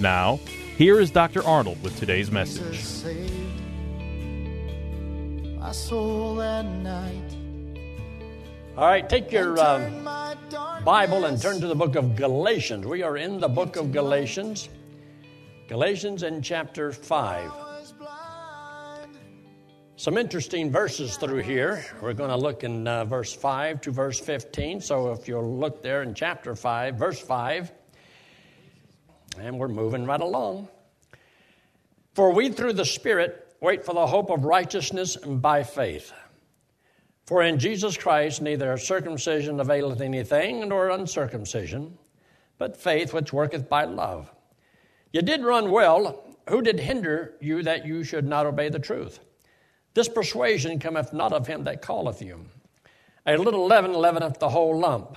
Now, here is Dr. Arnold with today's message. saved my soul that night. All right, take your uh, Turn my darkness Bible and turn to the book of Galatians. We are in the book of Galatians. Galatians in chapter 5. Some interesting verses through here. We're going to look in uh, verse 5 to verse 15. So if you'll look there in chapter 5, verse 5, and we're moving right along. For we through the Spirit wait for the hope of righteousness by faith. For in Jesus Christ neither circumcision availeth anything, nor uncircumcision, but faith which worketh by love. You did run well. Who did hinder you that you should not obey the truth? This persuasion cometh not of him that calleth you. A little leaven leaveneth the whole lump.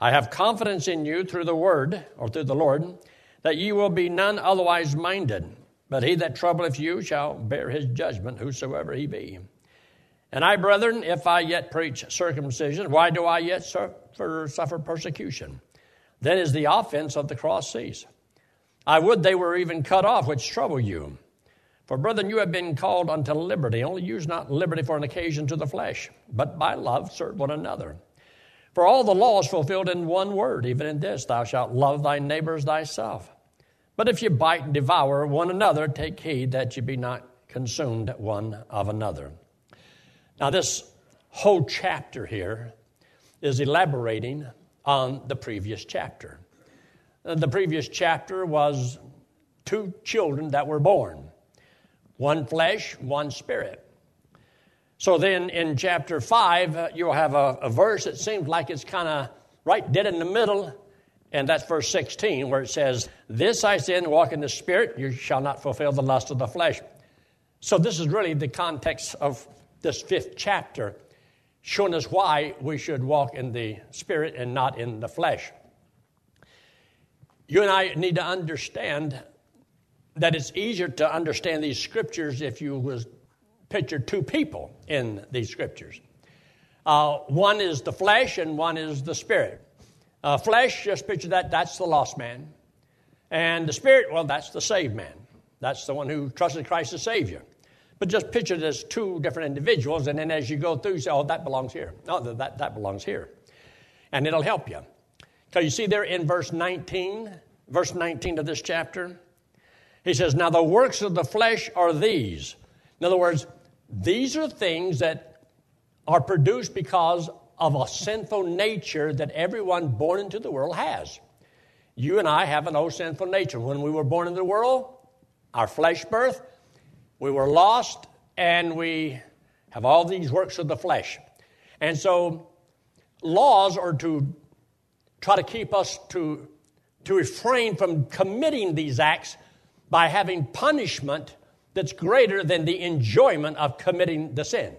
I have confidence in you through the word, or through the Lord, that ye will be none otherwise minded. But he that troubleth you shall bear his judgment, whosoever he be. And I, brethren, if I yet preach circumcision, why do I yet suffer, suffer persecution? Then is the offense of the cross cease. I would they were even cut off, which trouble you. For, brethren, you have been called unto liberty. Only use not liberty for an occasion to the flesh, but by love serve one another. For all the law is fulfilled in one word, even in this Thou shalt love thy neighbor as thyself. But if you bite and devour one another, take heed that you be not consumed one of another. Now, this whole chapter here is elaborating on the previous chapter. Uh, The previous chapter was two children that were born one flesh, one spirit. So then in chapter 5, uh, you'll have a, a verse that seems like it's kind of right dead in the middle, and that's verse 16, where it says, This I say, and walk in the spirit, you shall not fulfill the lust of the flesh. So this is really the context of this fifth chapter, showing us why we should walk in the spirit and not in the flesh. You and I need to understand that it's easier to understand these scriptures if you was picture two people in these scriptures. Uh, one is the flesh and one is the spirit. Uh, flesh, just picture that, that's the lost man. And the spirit, well, that's the saved man. That's the one who trusted Christ as Savior. But just picture it as two different individuals, and then as you go through, you say, oh, that belongs here. No, that, that belongs here. And it'll help you. Because you see there in verse 19, verse 19 of this chapter, he says, Now the works of the flesh are these. In other words, these are things that are produced because of a sinful nature that everyone born into the world has. You and I have an old sinful nature. When we were born into the world, our flesh birth, we were lost and we have all these works of the flesh. And so laws are to try to keep us to, to refrain from committing these acts by having punishment that's greater than the enjoyment of committing the sin.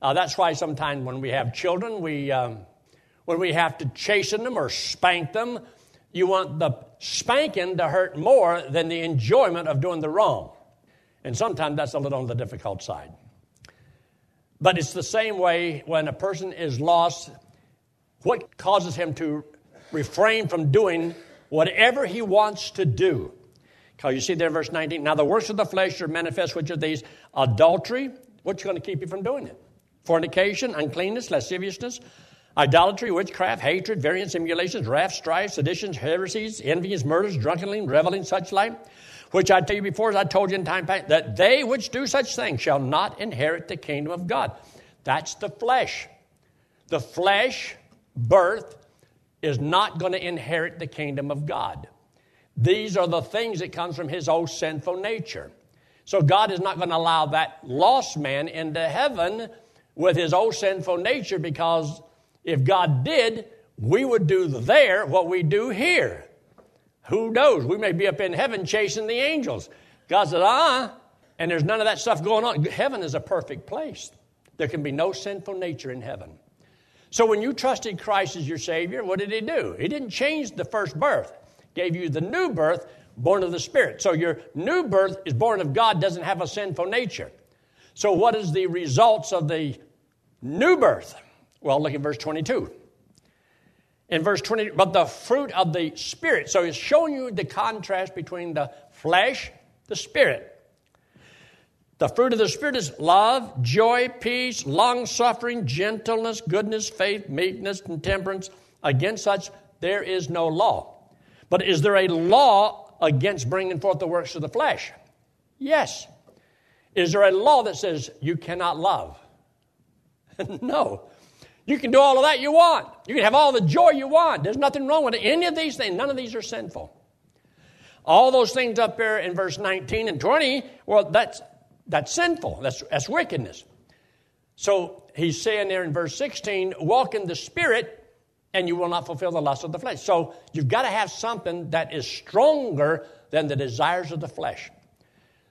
Uh, that's why sometimes when we have children, we, um, when we have to chasten them or spank them, you want the spanking to hurt more than the enjoyment of doing the wrong. And sometimes that's a little on the difficult side. But it's the same way when a person is lost, what causes him to refrain from doing whatever he wants to do? Because you see there verse 19, now the works of the flesh are manifest, which are these adultery. What's going to keep you from doing it? Fornication, uncleanness, lasciviousness, idolatry, witchcraft, hatred, variance, emulations, wrath, strife, seditions, heresies, envies, murders, drunkenly, reveling, such like, which I tell you before, as I told you in time past, that they which do such things shall not inherit the kingdom of God. That's the flesh. The flesh birth is not going to inherit the kingdom of God. These are the things that comes from his old sinful nature. So God is not going to allow that lost man into heaven with his old sinful nature because if God did, we would do there what we do here. Who knows? We may be up in heaven chasing the angels. God said, ah, and there's none of that stuff going on. Heaven is a perfect place. There can be no sinful nature in heaven. So when you trusted Christ as your Savior, what did He do? He didn't change the first birth, gave you the new birth, born of the Spirit. So your new birth is born of God, doesn't have a sinful nature. So what is the results of the new birth? Well, look at verse 22. In verse 20, but the fruit of the Spirit. So he's showing you the contrast between the flesh, the Spirit. The fruit of the Spirit is love, joy, peace, long suffering, gentleness, goodness, faith, meekness, and temperance. Against such there is no law. But is there a law against bringing forth the works of the flesh? Yes. Is there a law that says you cannot love? no. You can do all of that you want. You can have all the joy you want. There's nothing wrong with. Any of these things, none of these are sinful. All those things up there in verse 19 and 20, well, that's that's sinful. That's, that's wickedness. So he's saying there in verse 16, walk in the Spirit and you will not fulfill the lust of the flesh. So you've got to have something that is stronger than the desires of the flesh.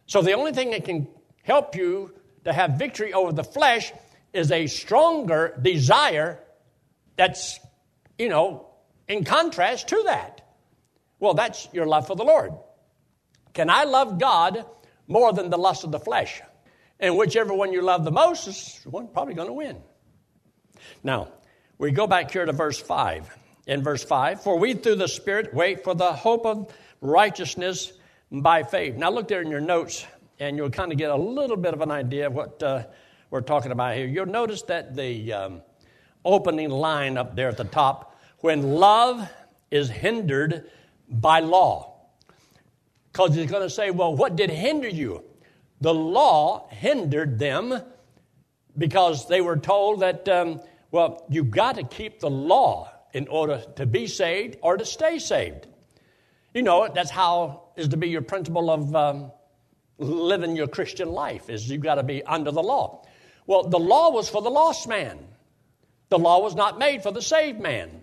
So the only thing that can help you to have victory over the flesh is a stronger desire that's, you know, in contrast to that. Well, that's your love for the Lord. Can I love God more than the lust of the flesh. And whichever one you love the most is one probably going to win. Now, we go back here to verse 5. In verse 5, for we through the Spirit wait for the hope of righteousness by faith. Now, look there in your notes, and you'll kind of get a little bit of an idea of what uh, we're talking about here. You'll notice that the um, opening line up there at the top when love is hindered by law. Because he's going to say, well, what did hinder you? The law hindered them because they were told that, um, well, you've got to keep the law in order to be saved or to stay saved. You know, that's how is to be your principle of um, living your Christian life, is you've got to be under the law. Well, the law was for the lost man. The law was not made for the saved man.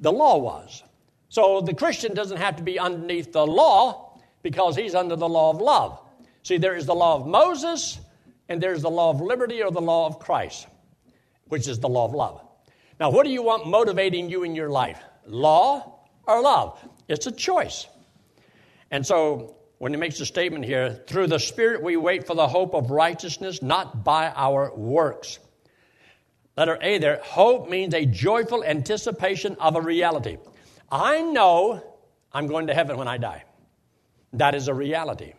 The law was. So the Christian doesn't have to be underneath the law because he's under the law of love. See, there is the law of Moses and there's the law of liberty or the law of Christ, which is the law of love. Now, what do you want motivating you in your life? Law or love? It's a choice. And so, when he makes the statement here, through the Spirit we wait for the hope of righteousness, not by our works. Letter A there, hope means a joyful anticipation of a reality. I know I'm going to heaven when I die. That is a reality.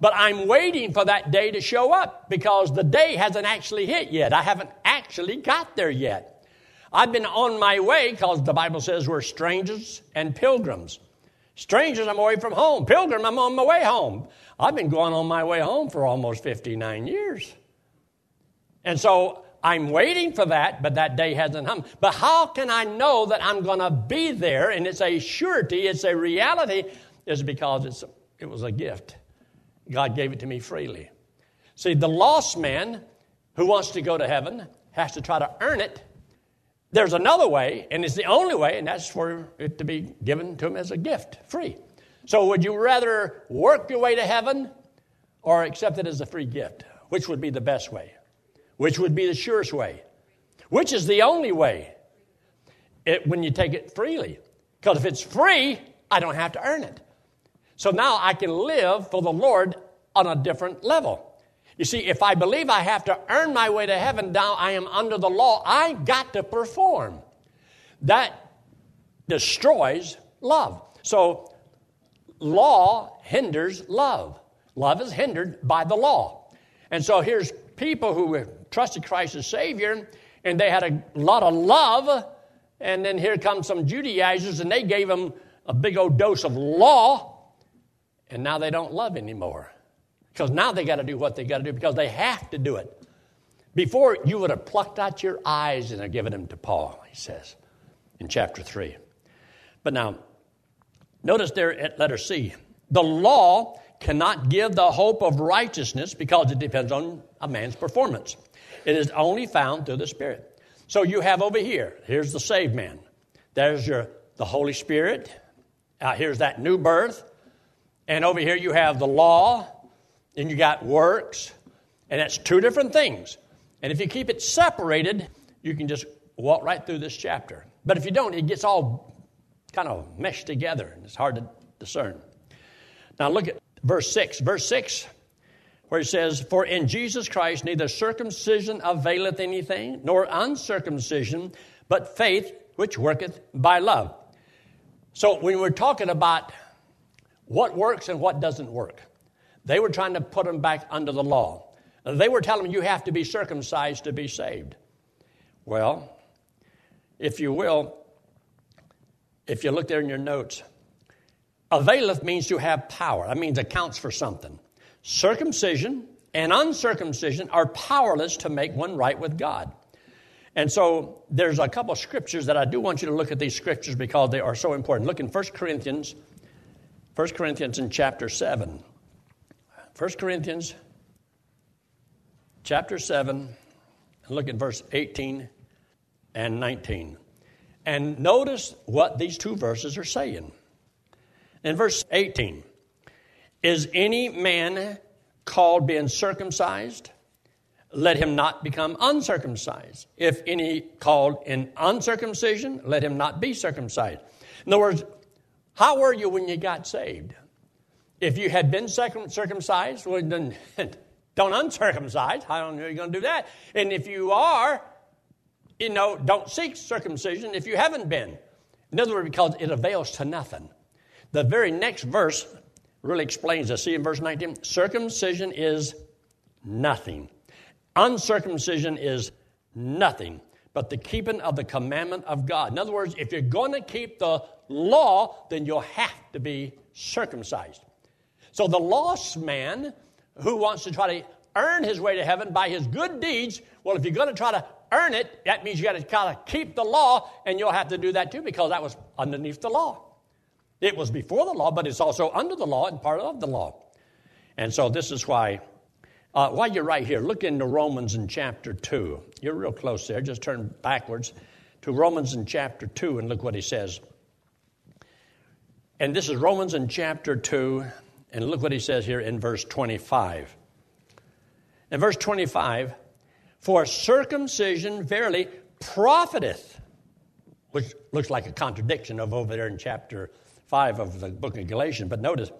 But I'm waiting for that day to show up because the day hasn't actually hit yet. I haven't actually got there yet. I've been on my way because the Bible says we're strangers and pilgrims. Strangers, I'm away from home. Pilgrim, I'm on my way home. I've been going on my way home for almost 59 years. And so I'm waiting for that, but that day hasn't come. But how can I know that I'm going to be there and it's a surety, it's a reality? Is because it's, it was a gift. God gave it to me freely. See, the lost man who wants to go to heaven has to try to earn it. There's another way, and it's the only way, and that's for it to be given to him as a gift, free. So, would you rather work your way to heaven or accept it as a free gift? Which would be the best way? Which would be the surest way? Which is the only way? It, when you take it freely. Because if it's free, I don't have to earn it. So now I can live for the Lord on a different level. You see, if I believe I have to earn my way to heaven, now I am under the law, I got to perform. That destroys love. So, law hinders love. Love is hindered by the law. And so here's people who trusted Christ as Savior, and they had a lot of love, and then here comes some Judaizers, and they gave them a big old dose of law, And now they don't love anymore. Because now they got to do what they got to do because they have to do it. Before, you would have plucked out your eyes and have given them to Paul, he says in chapter 3. But now, notice there at letter C the law cannot give the hope of righteousness because it depends on a man's performance. It is only found through the Spirit. So you have over here, here's the saved man. There's your the Holy Spirit. Uh, here's that new birth. And over here you have the law, and you got works, and that's two different things. And if you keep it separated, you can just walk right through this chapter. But if you don't, it gets all kind of meshed together, and it's hard to discern. Now look at verse 6. Verse 6, where he says, For in Jesus Christ neither circumcision availeth anything, nor uncircumcision, but faith which worketh by love. So when we're talking about what works and what doesn't work, they were trying to put them back under the law. They were telling them you have to be circumcised to be saved. Well, if you will, if you look there in your notes, availeth means to have power. That means accounts for something. Circumcision and uncircumcision are powerless to make one right with God. And so there's a couple of scriptures that I do want you to look at these scriptures because they are so important. Look in 1 Corinthians, 1 Corinthians in chapter 7. 1 Corinthians chapter 7, look at verse 18 and 19. And notice what these two verses are saying. In verse 18, is any man called being circumcised? let him not become uncircumcised. If any called in uncircumcision, let him not be circumcised. In other words, how were you when you got saved? If you had been circumcised, well, then don't uncircumcise. How are you going to do that? And if you are, you know, don't seek circumcision if you haven't been. In other words, because it avails to nothing. The very next verse really explains this. See in verse 19, circumcision is nothing. Uncircumcision is nothing but the keeping of the commandment of God. In other words, if you're going to keep the law, then you'll have to be circumcised. So the lost man who wants to try to earn his way to heaven by his good deeds, well, if you're going to try to earn it, that means you got to kind of keep the law, and you'll have to do that too because that was underneath the law. It was before the law, but it's also under the law and part of the law. And so this is why uh, while you're right here, look into Romans in chapter 2. You're real close there. Just turn backwards to Romans in chapter 2 and look what he says. And this is Romans in chapter 2, and look what he says here in verse 25. In verse 25, for circumcision verily profiteth, which looks like a contradiction of over there in chapter 5 of the book of Galatians. But notice,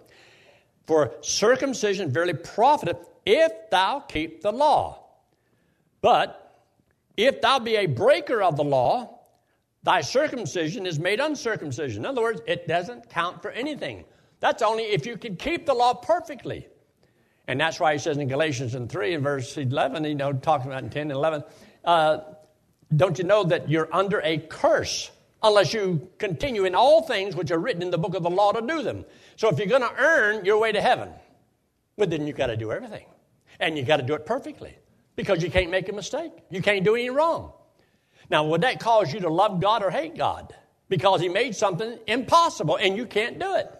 for circumcision verily profiteth if thou keep the law. But if thou be a breaker of the law, thy circumcision is made uncircumcision. In other words, it doesn't count for anything. That's only if you can keep the law perfectly. And that's why he says in Galatians in 3 and verse 11, you know, talking about in 10 and 11, uh, don't you know that you're under a curse unless you continue in all things which are written in the book of the law to do them? So if you're going to earn your way to heaven, well, then you've got to do everything. And you've got to do it perfectly because you can't make a mistake. You can't do anything wrong. Now, would that cause you to love God or hate God? Because He made something impossible and you can't do it.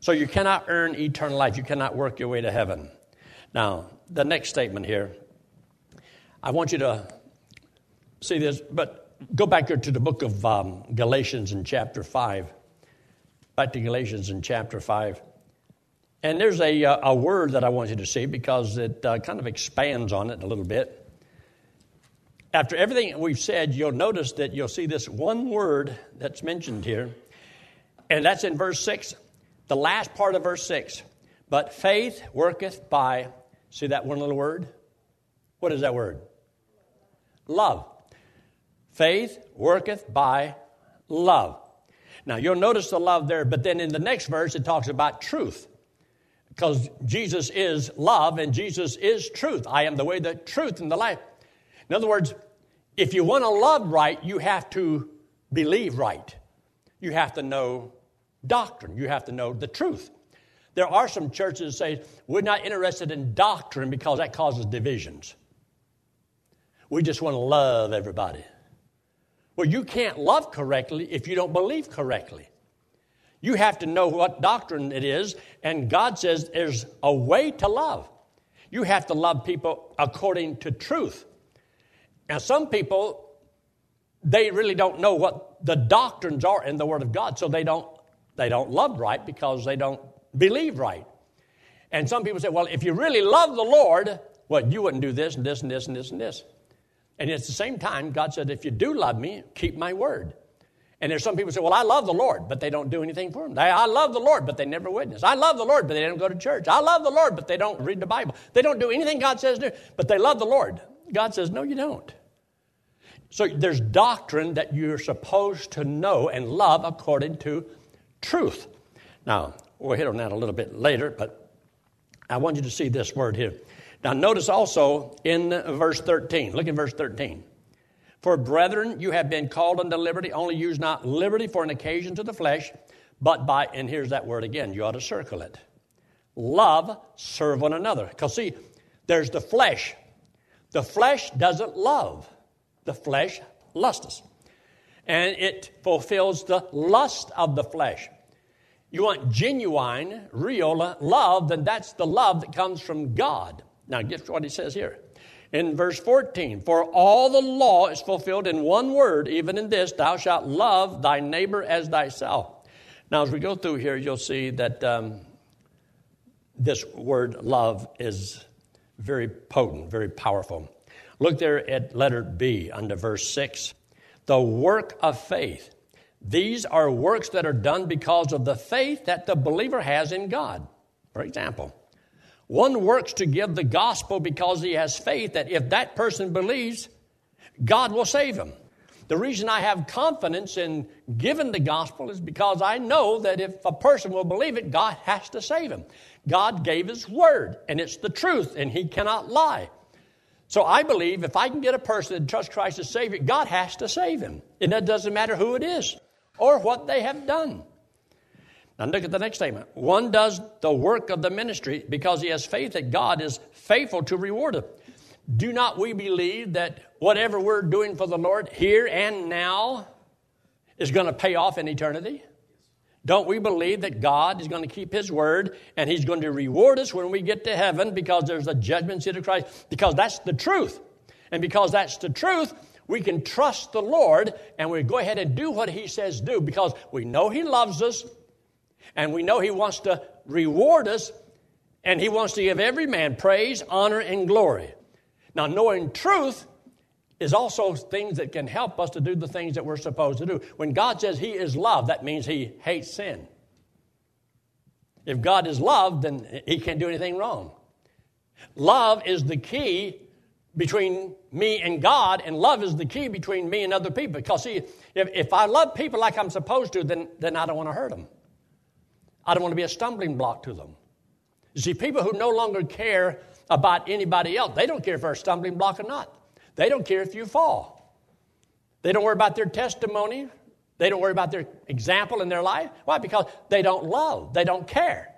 So you cannot earn eternal life. You cannot work your way to heaven. Now, the next statement here, I want you to see this, but go back here to the book of um, Galatians in chapter 5. Back to Galatians in chapter 5. And there's a, uh, a word that I want you to see because it uh, kind of expands on it a little bit. After everything we've said, you'll notice that you'll see this one word that's mentioned here, and that's in verse 6, the last part of verse 6. But faith worketh by, see that one little word? What is that word? Love. Faith worketh by love. Now you'll notice the love there, but then in the next verse it talks about truth because Jesus is love and Jesus is truth. I am the way, the truth, and the life. In other words, if you want to love right, you have to believe right. You have to know doctrine. You have to know the truth. There are some churches that say, we're not interested in doctrine because that causes divisions. We just want to love everybody. Well, you can't love correctly if you don't believe correctly. You have to know what doctrine it is, and God says there's a way to love. You have to love people according to truth. Now, some people, they really don't know what the doctrines are in the Word of God, so they don't, they don't love right because they don't believe right. And some people say, well, if you really love the Lord, well, you wouldn't do this and this and this and this and this. And at the same time, God said, if you do love me, keep my word. And there's some people say, well, I love the Lord, but they don't do anything for him. They, I love the Lord, but they never witness. I love the Lord, but they don't go to church. I love the Lord, but they don't read the Bible. They don't do anything God says do, but they love the Lord. God says, no, you don't. So there's doctrine that you're supposed to know and love according to truth. Now, we'll hit on that a little bit later, but I want you to see this word here. Now, notice also in verse 13. Look at verse 13. For brethren, you have been called unto liberty, only use not liberty for an occasion to the flesh, but by, and here's that word again, you ought to circle it. Love, serve one another. Because see, there's the flesh. The flesh doesn't love, the flesh lusts. And it fulfills the lust of the flesh. You want genuine, real love, then that's the love that comes from God. Now, guess what he says here. In verse 14, for all the law is fulfilled in one word, even in this, thou shalt love thy neighbor as thyself. Now, as we go through here, you'll see that um, this word love is very potent, very powerful. Look there at letter B under verse 6. The work of faith. These are works that are done because of the faith that the believer has in God. For example, one works to give the gospel because he has faith that if that person believes, God will save him. The reason I have confidence in giving the gospel is because I know that if a person will believe it, God has to save him. God gave his word, and it's the truth, and he cannot lie. So I believe if I can get a person to trust Christ as Savior, God has to save him. And that doesn't matter who it is or what they have done. Now look at the next statement. One does the work of the ministry because he has faith that God is faithful to reward him. Do not we believe that whatever we're doing for the Lord here and now is going to pay off in eternity? Don't we believe that God is going to keep His word and He's going to reward us when we get to heaven because there's a judgment seat of Christ? Because that's the truth. And because that's the truth, we can trust the Lord and we go ahead and do what He says do because we know He loves us and we know He wants to reward us, and He wants to give every man praise, honor, and glory. Now, knowing truth is also things that can help us to do the things that we're supposed to do. When God says He is love, that means He hates sin. If God is love, then He can't do anything wrong. Love is the key between me and God, and love is the key between me and other people. Because, see, if, if I love people like I'm supposed to, then, then I don't want to hurt them. I don't want to be a stumbling block to them. You see, people who no longer care about anybody else, they don't care if they're a stumbling block or not. They don't care if you fall. They don't worry about their testimony. They don't worry about their example in their life. Why? Because they don't love. They don't care.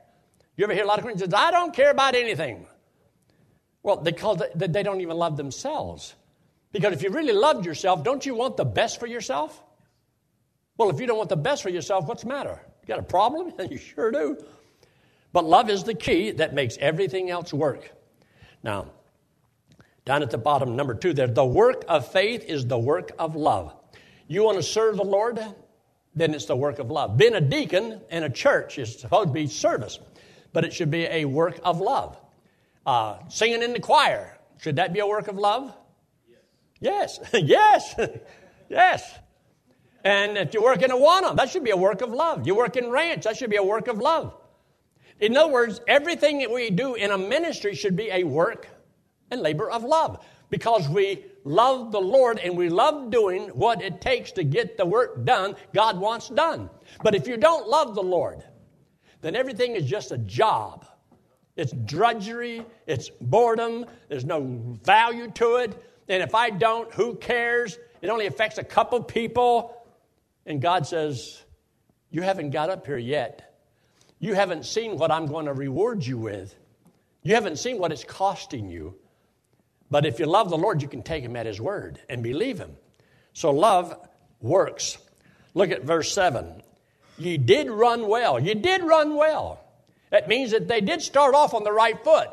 You ever hear a lot of Christians I don't care about anything. Well, because they don't even love themselves. Because if you really loved yourself, don't you want the best for yourself? Well, if you don't want the best for yourself, what's the matter? You got a problem? you sure do. But love is the key that makes everything else work. Now, down at the bottom, number two there, the work of faith is the work of love. You want to serve the Lord? Then it's the work of love. Being a deacon in a church is supposed to be service, but it should be a work of love. Uh, singing in the choir, should that be a work of love? Yes. Yes. yes. And if you work in a Awana, that should be a work of love. You work in ranch, that should be a work of love. In other words, everything that we do in a ministry should be a work and labor of love because we love the Lord and we love doing what it takes to get the work done God wants done. But if you don't love the Lord, then everything is just a job. It's drudgery, it's boredom, there's no value to it. And if I don't, who cares? It only affects a couple people. And God says, You haven't got up here yet. you haven't seen what I'm going to reward you with. You haven't seen what it's costing you. But if you love the Lord, you can take him at his word and believe him. So love works. Look at verse 7. You did run well. You did run well. That means that they did start off on the right foot.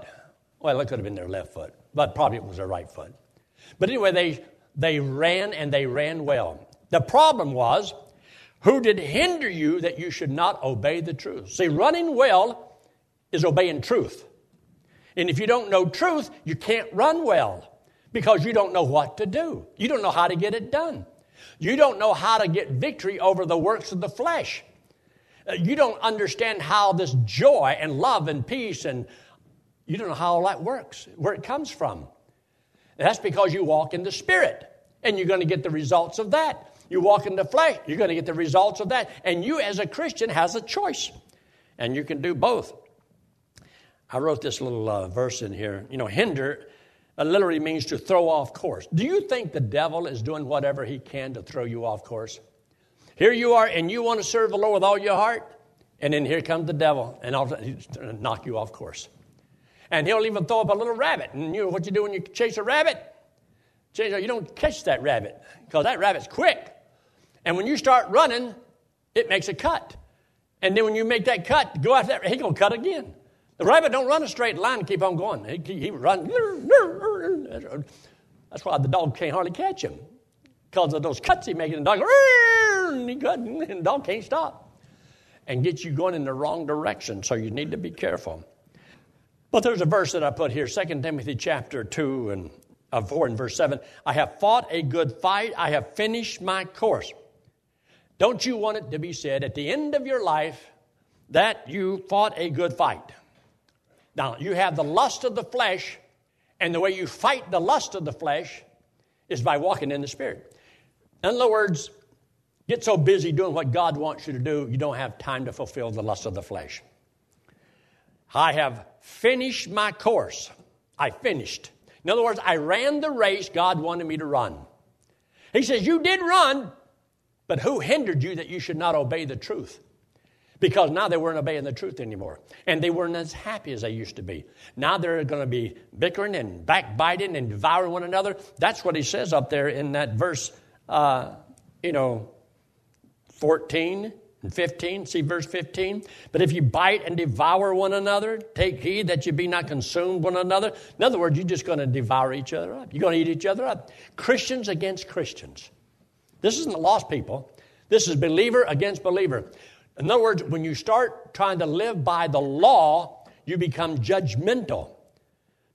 Well, it could have been their left foot, but probably it was their right foot. But anyway, they, they ran and they ran well. The problem was, who did hinder you that you should not obey the truth? See, running well is obeying truth. And if you don't know truth, you can't run well because you don't know what to do. You don't know how to get it done. You don't know how to get victory over the works of the flesh. Uh, you don't understand how this joy and love and peace and you don't know how all that works, where it comes from. That's because you walk in the Spirit and you're going to get the results of that. You walk in the flesh, you're going to get the results of that. And you, as a Christian, has a choice. And you can do both. I wrote this little uh, verse in here. You know, hinder uh, literally means to throw off course. Do you think the devil is doing whatever he can to throw you off course? Here you are, and you want to serve the Lord with all your heart, and then here comes the devil, and I'll knock you off course. And he'll even throw up a little rabbit. And you know what you do when you chase a rabbit? You don't catch that rabbit because that rabbit's quick. And when you start running, it makes a cut. And then when you make that cut, go after that, he's going to cut again. The rabbit don't run a straight line and keep on going. He, he runs. That's why the dog can't hardly catch him. Because of those cuts he makes, and the dog, he cut, and the dog can't stop. And gets you going in the wrong direction, so you need to be careful. But there's a verse that I put here, 2 Timothy chapter 2 and uh, 4 and verse 7. I have fought a good fight, I have finished my course. Don't you want it to be said at the end of your life that you fought a good fight? Now, you have the lust of the flesh, and the way you fight the lust of the flesh is by walking in the Spirit. In other words, get so busy doing what God wants you to do, you don't have time to fulfill the lust of the flesh. I have finished my course. I finished. In other words, I ran the race God wanted me to run. He says, You did run, but who hindered you that you should not obey the truth? Because now they weren't obeying the truth anymore. And they weren't as happy as they used to be. Now they're going to be bickering and backbiting and devouring one another. That's what he says up there in that verse, uh, you know, 14 and 15. See verse 15? But if you bite and devour one another, take heed that you be not consumed one another. In other words, you're just going to devour each other up. You're going to eat each other up. Christians against Christians. This isn't lost people. This is believer against believer. In other words, when you start trying to live by the law, you become judgmental.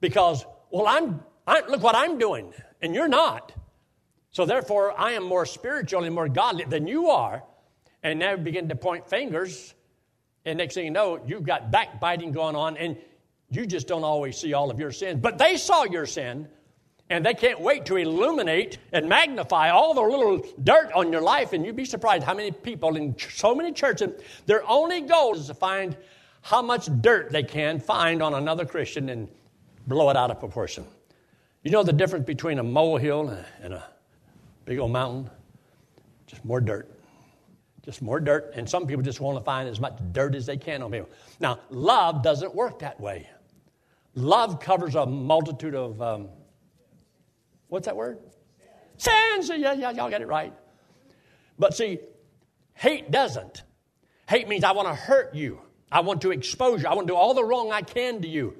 Because, well, I'm, I, look what I'm doing, and you're not. So therefore, I am more spiritual and more godly than you are. And now begin to point fingers. And next thing you know, you've got backbiting going on, and you just don't always see all of your sins. But they saw your sin, and they can't wait to illuminate and magnify all the little dirt on your life. And you'd be surprised how many people in so many churches, their only goal is to find how much dirt they can find on another Christian and blow it out of proportion. You know the difference between a molehill and a big old mountain? Just more dirt. Just more dirt. And some people just want to find as much dirt as they can on people. Now, love doesn't work that way. Love covers a multitude of um, What's that word? Sins. Yeah, yeah, y'all get it right. But see, hate doesn't. Hate means I want to hurt you. I want to expose you. I want to do all the wrong I can to you.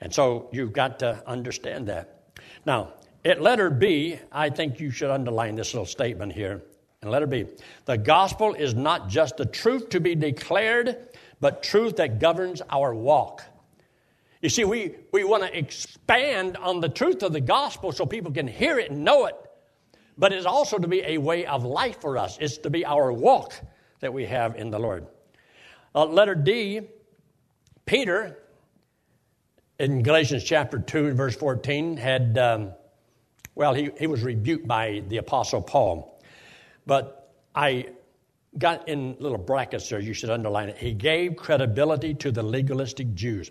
And so you've got to understand that. Now, at letter B, I think you should underline this little statement here. And letter B, the gospel is not just the truth to be declared, but truth that governs our walk. You see, we, we want to expand on the truth of the gospel so people can hear it and know it. But it's also to be a way of life for us. It's to be our walk that we have in the Lord. Uh, letter D, Peter, in Galatians chapter 2 and verse 14, had, um, well, he, he was rebuked by the Apostle Paul. But I got in little brackets there, you should underline it. He gave credibility to the legalistic Jews.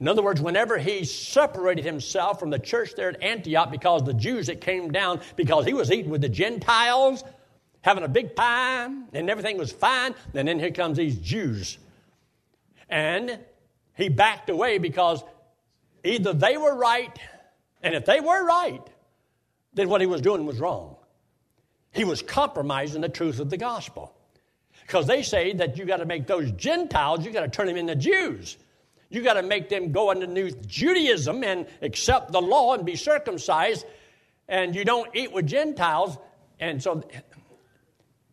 In other words, whenever he separated himself from the church there at Antioch because the Jews that came down, because he was eating with the Gentiles, having a big pie, and everything was fine, and then here comes these Jews And he backed away because either they were right, and if they were right, then what he was doing was wrong. He was compromising the truth of the gospel. Because they say that you got to make those Gentiles, you got to turn them into Jews. You got to make them go new Judaism and accept the law and be circumcised, and you don't eat with Gentiles. And so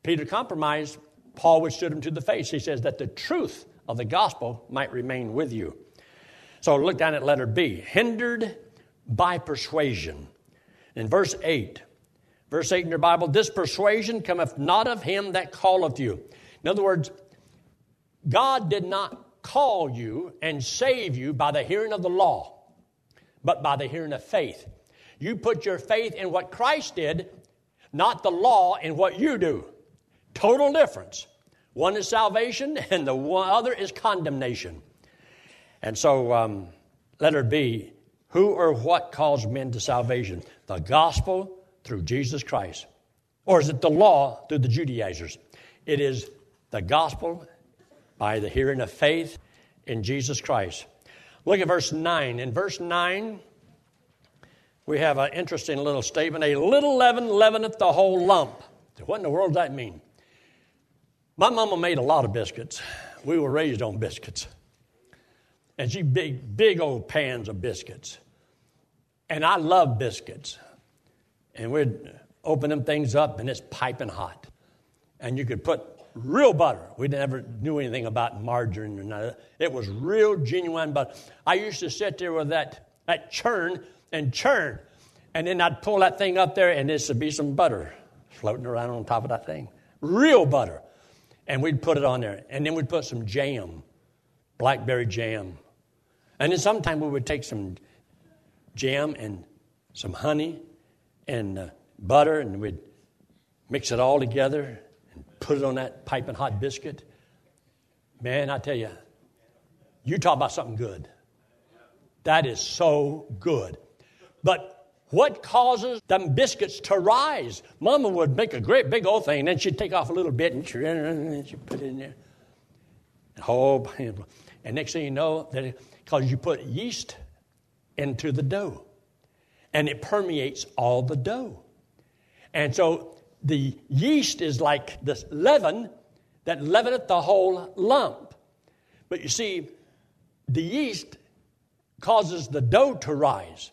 Peter compromised. Paul withstood him to the face. He says that the truth of the gospel might remain with you. So look down at letter B hindered by persuasion. In verse 8, verse 8 in your Bible, this persuasion cometh not of him that calleth you. In other words, God did not call you and save you by the hearing of the law, but by the hearing of faith. You put your faith in what Christ did, not the law in what you do. Total difference. One is salvation, and the other is condemnation. And so, um, letter B who or what calls men to salvation? The gospel through Jesus Christ. Or is it the law through the Judaizers? It is the gospel by the hearing of faith in Jesus Christ. Look at verse 9. In verse 9, we have an interesting little statement a little leaven leaveneth the whole lump. What in the world does that mean? My mama made a lot of biscuits. We were raised on biscuits. And she big, big old pans of biscuits. And I love biscuits. And we'd open them things up and it's piping hot. And you could put real butter. We never knew anything about margarine or none It was real genuine butter. I used to sit there with that, that churn and churn. And then I'd pull that thing up there and there would be some butter floating around on top of that thing. Real butter. And we'd put it on there. And then we'd put some jam, blackberry jam. And then sometimes we would take some jam and some honey and uh, butter and we'd mix it all together put it on that piping hot biscuit. Man, I tell you, you talk about something good. That is so good. But what causes them biscuits to rise? Mama would make a great big old thing, and then she'd take off a little bit and she'd put it in there. And, Oh, and next thing you know, because you put yeast into the dough, and it permeates all the dough. And so the yeast is like this leaven that leaveneth the whole lump. But you see, the yeast causes the dough to rise.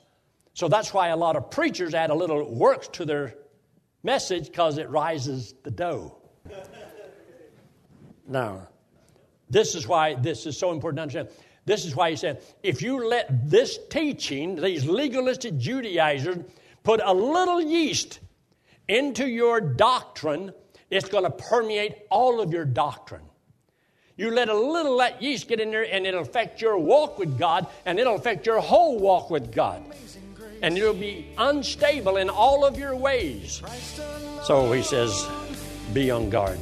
So that's why a lot of preachers add a little works to their message because it rises the dough. now, this is why this is so important to understand. This is why he said, if you let this teaching, these legalistic Judaizers, put a little yeast into your doctrine, it's going to permeate all of your doctrine. You let a little that yeast get in there, and it'll affect your walk with God, and it'll affect your whole walk with God and you'll be unstable in all of your ways. So he says, be on guard.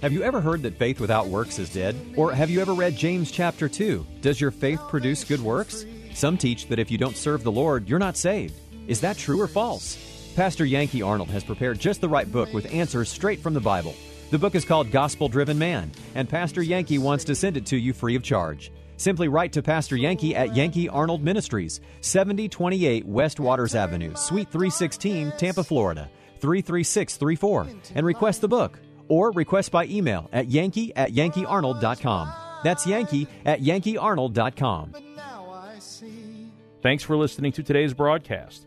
Have you ever heard that faith without works is dead? Or have you ever read James chapter 2? Does your faith produce good works? Some teach that if you don't serve the Lord, you're not saved. Is that true or false? Pastor Yankee Arnold has prepared just the right book with answers straight from the Bible. The book is called Gospel Driven Man, and Pastor Yankee wants to send it to you free of charge. Simply write to Pastor Yankee at Yankee Arnold Ministries, 7028 West Waters Avenue, Suite 316, Tampa, Florida, 33634, and request the book. Or request by email at yankee at yankeearnold.com. That's yankee at yankeearnold.com. Thanks for listening to today's broadcast.